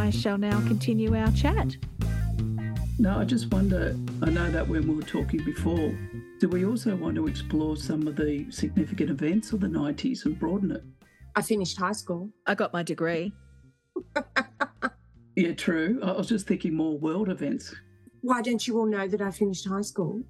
I shall now continue our chat. No, I just wonder. I know that when we were talking before, do we also want to explore some of the significant events of the 90s and broaden it? I finished high school. I got my degree. Yeah, true. I was just thinking more world events. Why don't you all know that I finished high school?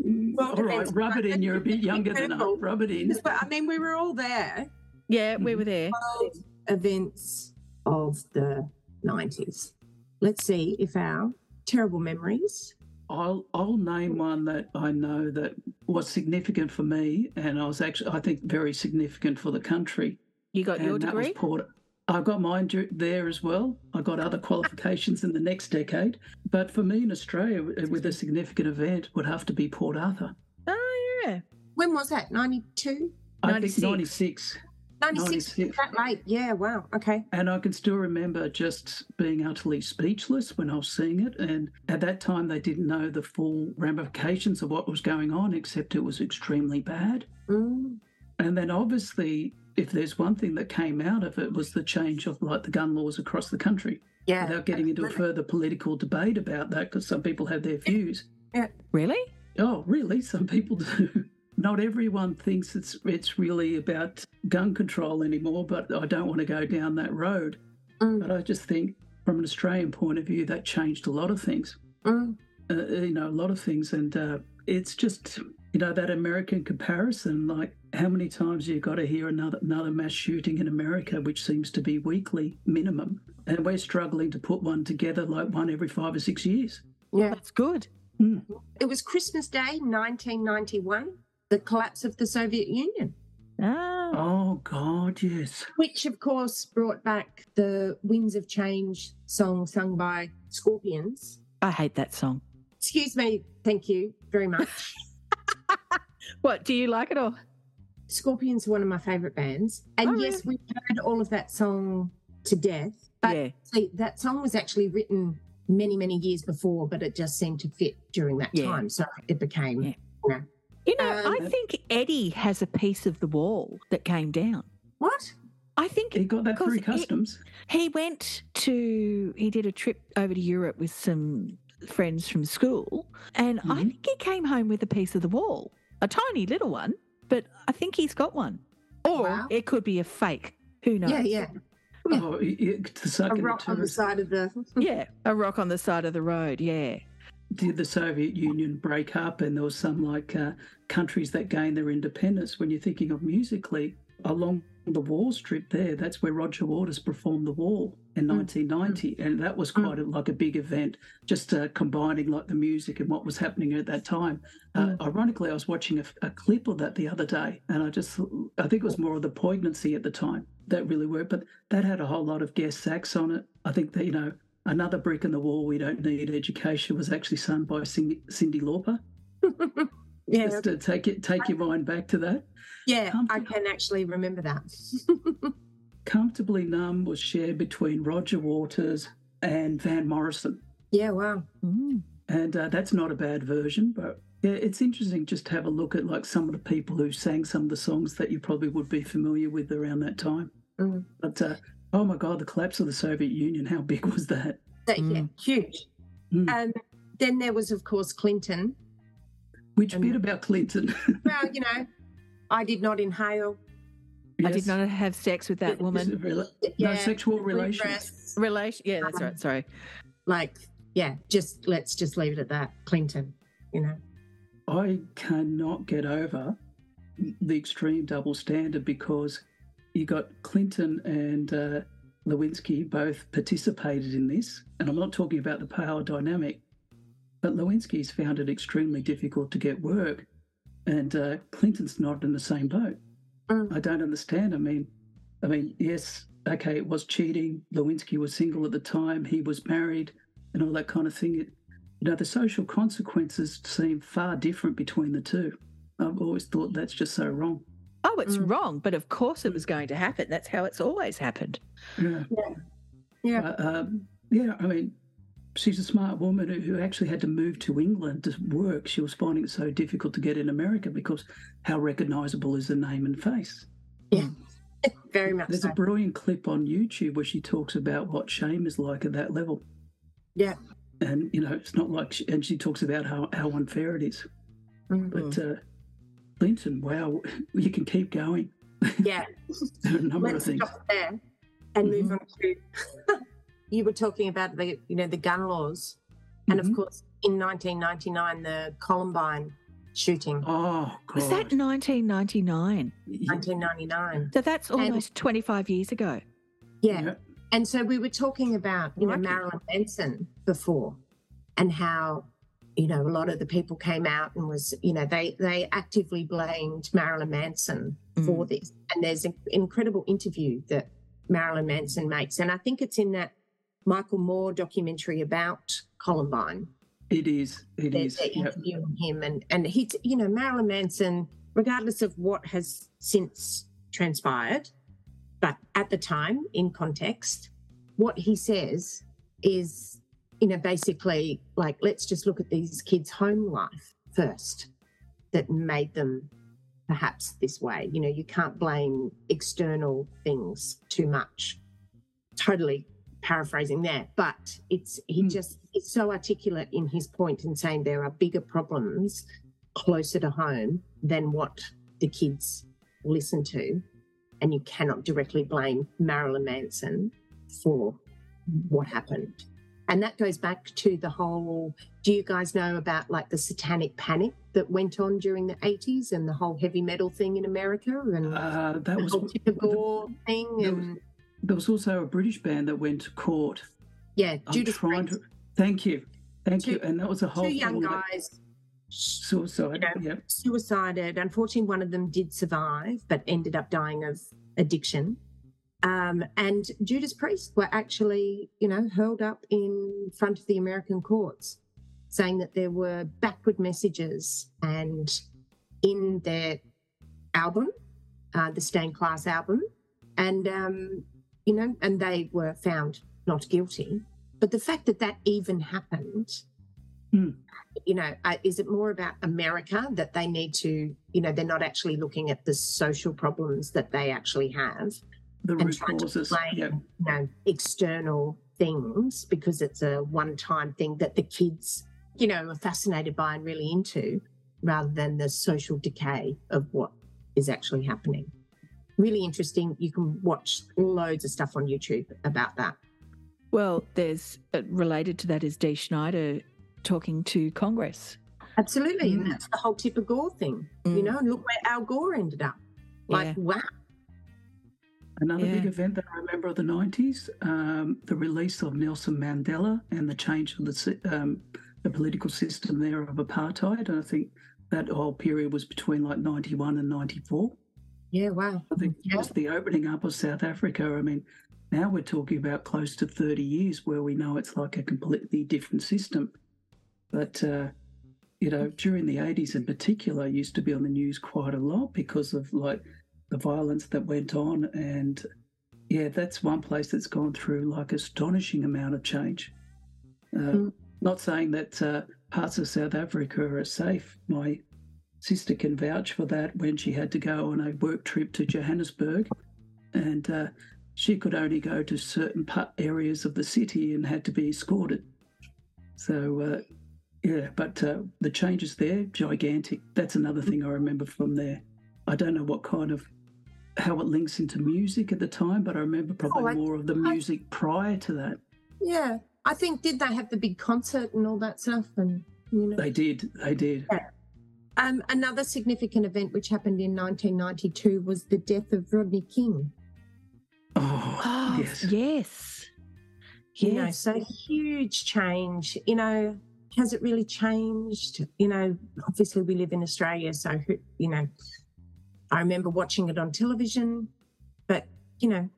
Mm, world All right, events. rub it in. You're a bit younger than us. Rub it in. But I mean, we were all there. Yeah, we were there. World events of the 90s. Let's see if our terrible memories. I'll I'll name one that I know that was significant for me, and I was actually I think very significant for the country. You got your and that was degree? Port. I got mine there as well. I got other qualifications in the next decade, but for me in Australia, uh, with a significant event, would have to be Port Arthur. Oh, yeah. When was that? 92? I 96. think ninety six. 96? 96. That late? Yeah, wow. Okay. And I can still remember just being utterly speechless when I was seeing it. And at that time, they didn't know the full ramifications of what was going on, except it was extremely bad. Mm. And then obviously, if there's one thing that came out of it was the change of like the gun laws across the country. Yeah. Without getting into a further political debate about that, because some people have their views. Yeah. Really? Oh, really? Some people do. Not everyone thinks it's it's really about gun control anymore, but I don't want to go down that road. Mm. But I just think, from an Australian point of view, that changed a lot of things. Mm. Uh, you know, a lot of things, and uh, it's just you know that American comparison. Like, how many times you got to hear another another mass shooting in America, which seems to be weekly minimum, and we're struggling to put one together like one every five or six years. Yeah. That's good. It was Christmas Day, 1991, the collapse of the Soviet Union. Ah. Oh God, yes. which of course brought back the Winds of Change song sung by Scorpions. I hate that song. Excuse me, thank you very much. What, do you like it or? Scorpions are one of my favourite bands. And Oh, yes, we've heard all of that song to death. But yeah. see, that song was actually written many, many years before, but it just seemed to fit during that Yeah. time. So it became, Yeah. you know, You know, Um, I think Eddie has a piece of the wall that came down. what? I think He got that through customs. He went to, he did a trip over to Europe with some friends from school. And I Mhm. think he came home with a piece of the wall, a tiny little one, but I think he's got one. Or Wow. it could be a fake. Who knows? Yeah, yeah. Oh, he- he- to suck A in the rock on the side of the. Yeah, a rock on the side of the road. Yeah. Did the Soviet Union break up, and there was some like uh, countries that gained their independence? When you're thinking of musically, along the Wall Strip there, that's where Roger Waters performed the Wall in Mm. 1990, and that was Mm. quite a, like a big event, just uh, combining like the music and what was happening at that time. Uh, ironically, I was watching a, a clip of that the other day, and I just I think it was more of the poignancy at the time that really worked, but that had a whole lot of guest sax on it. I think that you know. Another brick in the wall. We don't need education was actually sung by Cyndi, Cyndi Lauper. Yeah, Just to take it, take your mind back to that. yeah, I can actually remember that. Comfortably Numb was shared between Roger Waters and Van Morrison. yeah, wow. Mm. And uh, that's not a bad version, but yeah, it's interesting just to have a look at like some of the people who sang some of the songs that you probably would be familiar with around that time. Mm. But uh, oh my God, the collapse of the Soviet Union, how big was that? That, Yeah, Mm. huge. Mm. Um, then there was, of course, Clinton. Which Um, bit about Clinton? Well, you know, I did not inhale. I did not have sex with that woman. it rela- Yeah, no sexual blue relations. Relation. Yeah, that's Um, right. Sorry. Like, yeah, just let's just leave it at that. Clinton, you know. I cannot get over the extreme double standard because you got Clinton and uh, Lewinsky both participated in this, and I'm not talking about the power dynamic, but Lewinsky's found it extremely difficult to get work, and uh, Clinton's not in the same boat. Mm. I don't understand. I mean, I mean, yes, okay, it was cheating. Lewinsky was single at the time. He was married, and all that kind of thing. It, you know, the social consequences seem far different between the two. I've always thought that's just so wrong. Oh, it's Mm. wrong, but of course it was going to happen. That's how it's always happened. Yeah. Yeah. Uh, um, yeah, I mean, she's a smart woman who, who actually had to move to England to work. She was finding it so difficult to get in America because how recognisable is the name and face? Yeah. Very much There's so. a brilliant clip on YouTube where she talks about what shame is like at that level. Yeah. And, you know, it's not like, she, and she talks about how, how unfair it is. Mm. But, uh, Linton, wow, you can keep going. Yeah. There are a number Let's of things. stop there and move Mhm. on to. you were talking about the you know the gun laws, and Mhm. of course in 1999 the Columbine shooting. Oh, God. Was that nineteen ninety nine? Nineteen ninety nine. So that's almost 25 years ago. Yeah. yeah. And so we were talking about, you know, Marilyn Manson before and how, you know, a lot of the people came out and was, you know, they they actively blamed Marilyn Manson for mm. this. And there's an incredible interview that Marilyn Manson makes. And I think it's in that Michael Moore documentary about Columbine. It is. It They're, is. they're yeah. interviewing him and, and he's, you know, Marilyn Manson, regardless of what has since transpired, but at the time, in context, what he says is, you know, basically like, let's just look at these kids' home life first that made them perhaps this way. You know, you can't blame external things too much. Totally paraphrasing that, but it's he Hmm. just is so articulate in his point in saying there are bigger problems closer to home than what the kids listen to. And you cannot directly blame Marilyn Manson for what happened. And that goes back to the whole do you guys know about like the satanic panic that went on during the 80s and the whole heavy metal thing in America and Uh, that the was. whole typical thing? there was- And There was also a British band that went to court. yeah, I'm Judas Priest, to. Thank you. Thank Two- you. And that was a whole two young guys Suicide. you Yeah. suicided. Unfortunately, one of them did survive, but ended up dying of addiction. Um, and Judas Priest were actually, you know, hurled up in front of the American courts, saying that there were backward messages, and in their album, uh, the Stained Class album, and um, you know, and they were found not guilty. But the fact that that even happened you know, uh, is it more about America that they need to, you know, they're not actually looking at the social problems that they actually have The and root trying to causes. blame, Yeah. you know, external things because it's a one-time thing that the kids, you know, are fascinated by and really into, rather than the social decay of what is actually happening. Really interesting. You can watch loads of stuff on YouTube about that. Well, there's uh, related to that is Dee Snider talking to Congress. Absolutely. Mm. And that's the whole Tipper Gore thing, you Mm. know, and look where Al Gore ended up. Like, Yeah. wow. Another big event that I remember of the 90s, um, the release of Nelson Mandela and the change of the, um, the political system there of apartheid. And I think that whole period was between like 91 and 94. Yeah, wow. I think Yeah. just the opening up of South Africa. I mean, now we're talking about close to 30 years where we know it's like a completely different system. But, uh, you know, during the 80s in particular, used to be on the news quite a lot because of like the violence that went on. And yeah, that's one place that's gone through like astonishing amount of change. Uh, Mm. Not saying that uh, parts of South Africa are safe. My sister can vouch for that when she had to go on a work trip to Johannesburg, and uh, she could only go to certain areas of the city and had to be escorted. So, uh, yeah, but uh, the changes there, gigantic. That's another thing I remember from there. I don't know what kind of how it links into music at the time, but I remember probably Oh, I- more of the I- music prior to that. Yeah. I think, did they have the big concert and all that stuff? And, you know, They did, they did. um, another significant event which happened in 1992 was the death of Rodney King. Oh, Oh, yes. yes. You know, Yes. so huge change. You know, has it really changed? You know, obviously we live in Australia, so you know, I remember watching it on television, but you know,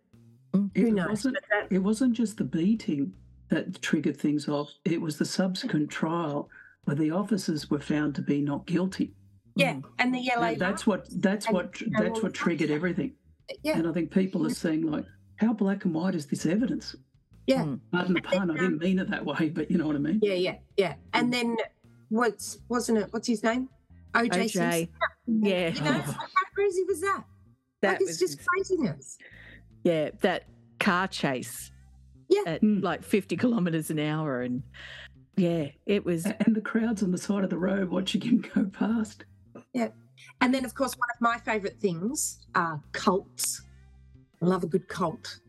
It who knows? wasn't, that, it wasn't just the beating that triggered things off, it was the subsequent trial where the officers were found to be not guilty. yeah, and the yellow. And that's what that's what that's what triggered facts. everything. yeah, And I think people are saying like, how black and white is this evidence? yeah, Mm. Pardon the pun, I didn't mean it that way, but you know what I mean. yeah, yeah, yeah. And then what's wasn't it? What's his name? OJ. OJ. Simpson. Yeah. You know, how crazy was that? That like it's was just craziness. yeah, that car chase. Yeah. At Mm. like 50 kilometers an hour. And yeah, it was. And the crowds on the side of the road watching him go past. Yeah. And then, of course, one of my favourite things are cults. I love a good cult.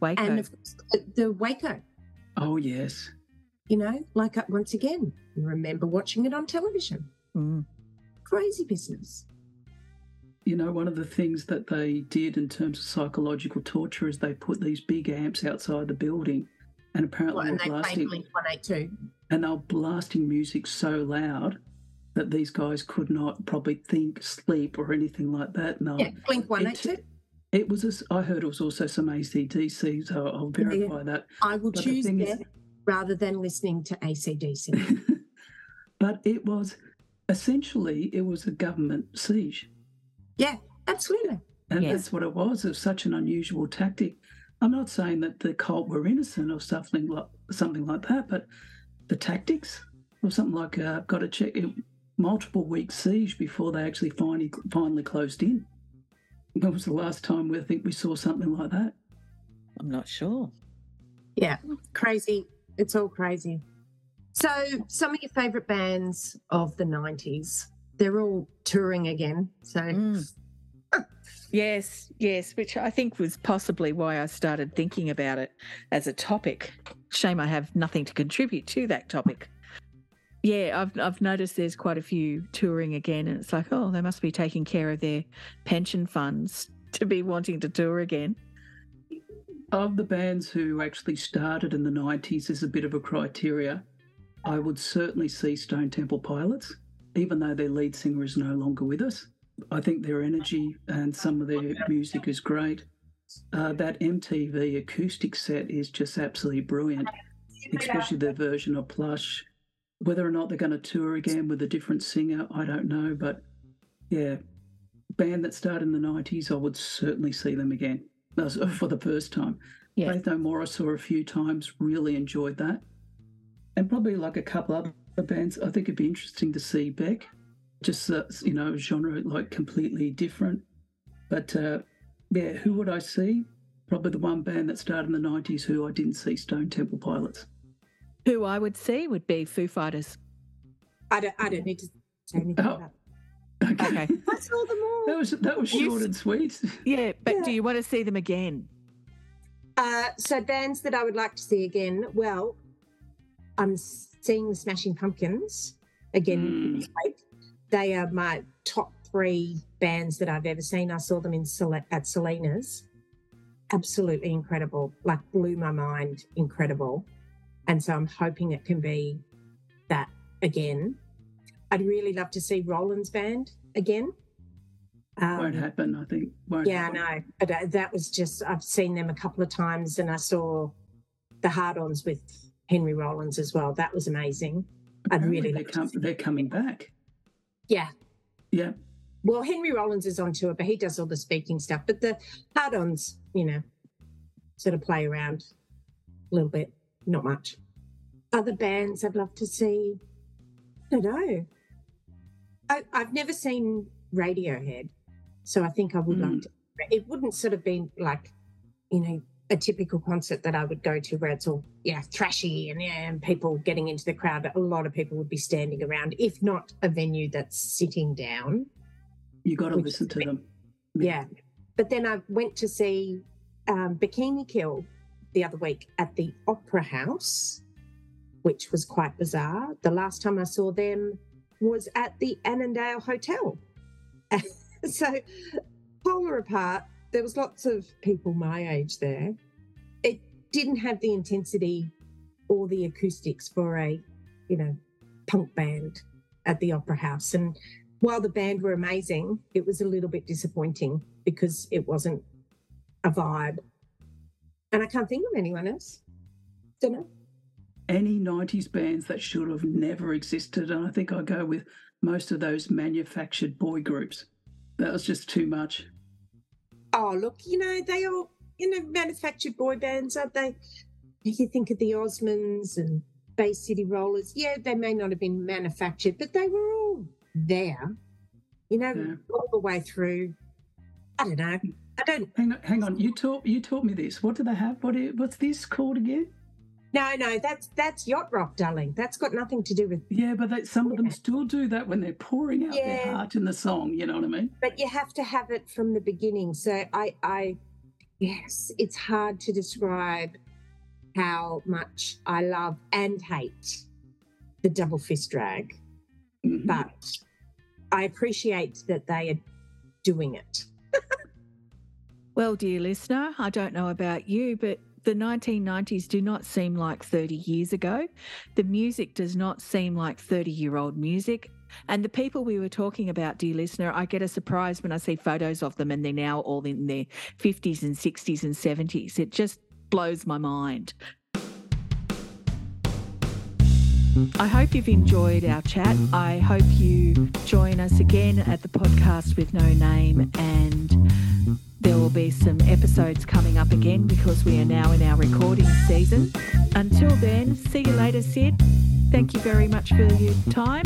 Waco. And of course, the, the Waco, Oh yes. you know, like uh, once again, remember watching it on television. Mm. Crazy business. You know, one of the things that they did in terms of psychological torture is they put these big amps outside the building and apparently Well, and they played blasting Blink 182. and they were blasting music so loud that these guys could not probably think, sleep, or anything like that. No, Yeah, Blink 182. it was. A, I heard it was also some ACDC, so I'll Yeah, yeah. verify that. I will but choose that is- rather than listening to ACDC. but it was essentially it was a government siege, yeah, absolutely. and Yes. that's what it was. It was such an unusual tactic. I'm not saying that the cult were innocent or something like something like that, but the tactics or something like uh, got to check it, multiple week siege before they actually finally finally closed in. That was the last time we I think we saw something like that. I'm not sure. Yeah, crazy. It's all crazy. So, some of your favourite bands of the 90s, they're all touring again. So, Mm. yes, yes, which I think was possibly why I started thinking about it as a topic. Shame I have nothing to contribute to that topic. Yeah, I've I've noticed there's quite a few touring again, and it's like, oh, they must be taking care of their pension funds to be wanting to tour again. Of the bands who actually started in the 90s is a bit of a criteria, I would certainly see Stone Temple Pilots, even though their lead singer is no longer with us. I think their energy and some of their music is great. Uh, that MTV acoustic set is just absolutely brilliant, especially their version of Plush. Whether or not they're going to tour again with a different singer, I don't know. But yeah, band that started in the 90s, I would certainly see them again for the first time. Yeah. Faith No More I saw a few times, really enjoyed that. And probably like a couple other bands, I think it'd be interesting to see Beck. Just, uh, you know, genre like completely different. But uh, yeah, who would I see? Probably the one band that started in the 90s who I didn't see, Stone Temple Pilots. Who I would see would be Foo Fighters. I don't, I don't need to say anything Oh. about Okay. I saw them all. That was that was You short and sweet. Yeah, but Yeah. do you want to see them again? Uh, so bands that I would like to see again. Well, I'm seeing the Smashing Pumpkins again. Mm. week. They are my top three bands that I've ever seen. I saw them in at Selina's. Absolutely incredible. Like blew my mind. Incredible. And so I'm hoping it can be that again. I'd really love to see Rollins Band again. Won't Um, happen, I think. Won't yeah, I happen. know. But uh, that was just, I've seen them a couple of times and I saw the Hard-Ons with Henry Rollins as well. That was amazing. I'd really they're, to see they're coming back. Yeah. Yeah. Well, Henry Rollins is on tour, but he does all the speaking stuff. But the Hard-Ons, you know, sort of play around a little bit, not much. Other bands I'd love to see, I don't know. I, I've never seen Radiohead, so I think I would like Mm. to. It wouldn't sort of be like, you know, a typical concert that I would go to where it's all, yeah, thrashy and, yeah, and people getting into the crowd. A lot of people would be standing around, if not a venue that's sitting down. You got to listen to them. Yeah. But then I went to see um, Bikini Kill the other week at the Opera House, which was quite bizarre. The last time I saw them was at the Annandale Hotel. so, polar apart, there was lots of people my age there. It didn't have the intensity or the acoustics for a, you know, punk band at the Opera House. And while the band were amazing, it was a little bit disappointing because it wasn't a vibe. And I can't think of anyone else. Don't know. Any 90s bands that should have never existed. And I think I go with most of those manufactured boy groups. That was just too much. Oh, look, you know, they all, you know, manufactured boy bands, aren't they? You think of the Osmonds and Bay City Rollers. Yeah, they may not have been manufactured, but they were all there, you know, Yeah. all the way through. I don't know. I don't. Hang on, hang on. You taught you taught me this. What do they have? What what's this called again? No, no, that's that's yacht rock, darling. That's got nothing to do with. Yeah, but they, some of them still do that when they're pouring out their heart in the song. You know what I mean? But you have to have it from the beginning. So I, I, yes, it's hard to describe how much I love and hate the double fist drag, Mhm. but I appreciate that they are doing it. Well, dear listener, I don't know about you, but the 1990s do not seem like 30 years ago. The music does not seem like 30 year old music. And the people we were talking about, dear listener, I get a surprise when I see photos of them and they're now all in their 50s and 60s and 70s. It just blows my mind. I hope you've enjoyed our chat. I hope you join us again at the podcast with no name and there will be some episodes coming up again because we are now in our recording season. Until then, see you later, Sid. Thank you very much for your time.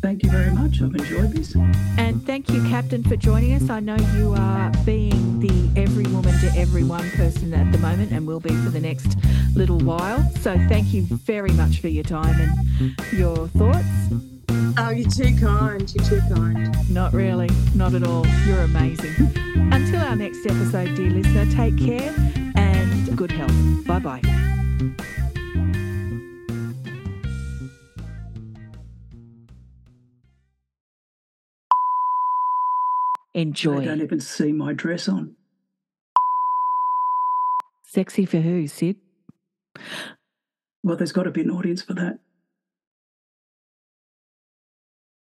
Thank you very much. I've enjoyed this. And thank you, Captain, for joining us. I know you are being the every woman to everyone person at the moment and will be for the next little while. So thank you very much for your time and your thoughts. Oh, you're too kind. You're too kind. Not really, not at all. You're amazing. Until our next episode, dear listener, take care and good health. Bye bye. Enjoy. I don't even see my dress on. Sexy for who, Sid? Well, there's got to be an audience for that.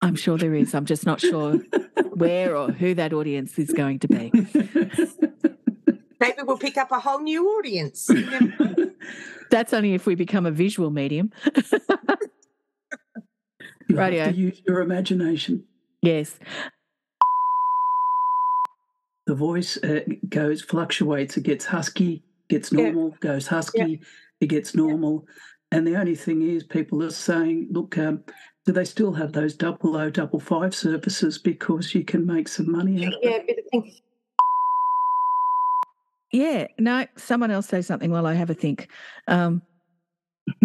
I'm sure there is. I'm just not sure where or who that audience is going to be. Maybe we'll pick up a whole new audience. That's only if we become a visual medium. You Radio. have to use your imagination. yes. The voice uh, goes, fluctuates. It gets husky, gets Yeah. normal, goes husky, it gets normal. And the only thing is, people are saying, look, um, do they still have those double O, double five services because you can make some money out of yeah, a bit of thing. Yeah. No, someone else say something while I have a think. Um,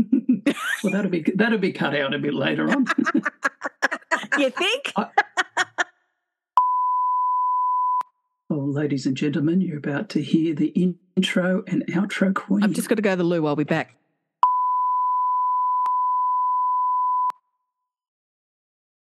well, that'll be that'll be cut out a bit later on. you think? well, ladies and gentlemen, you're about to hear the intro and outro queen. I'm just going to go to the loo. I'll be back.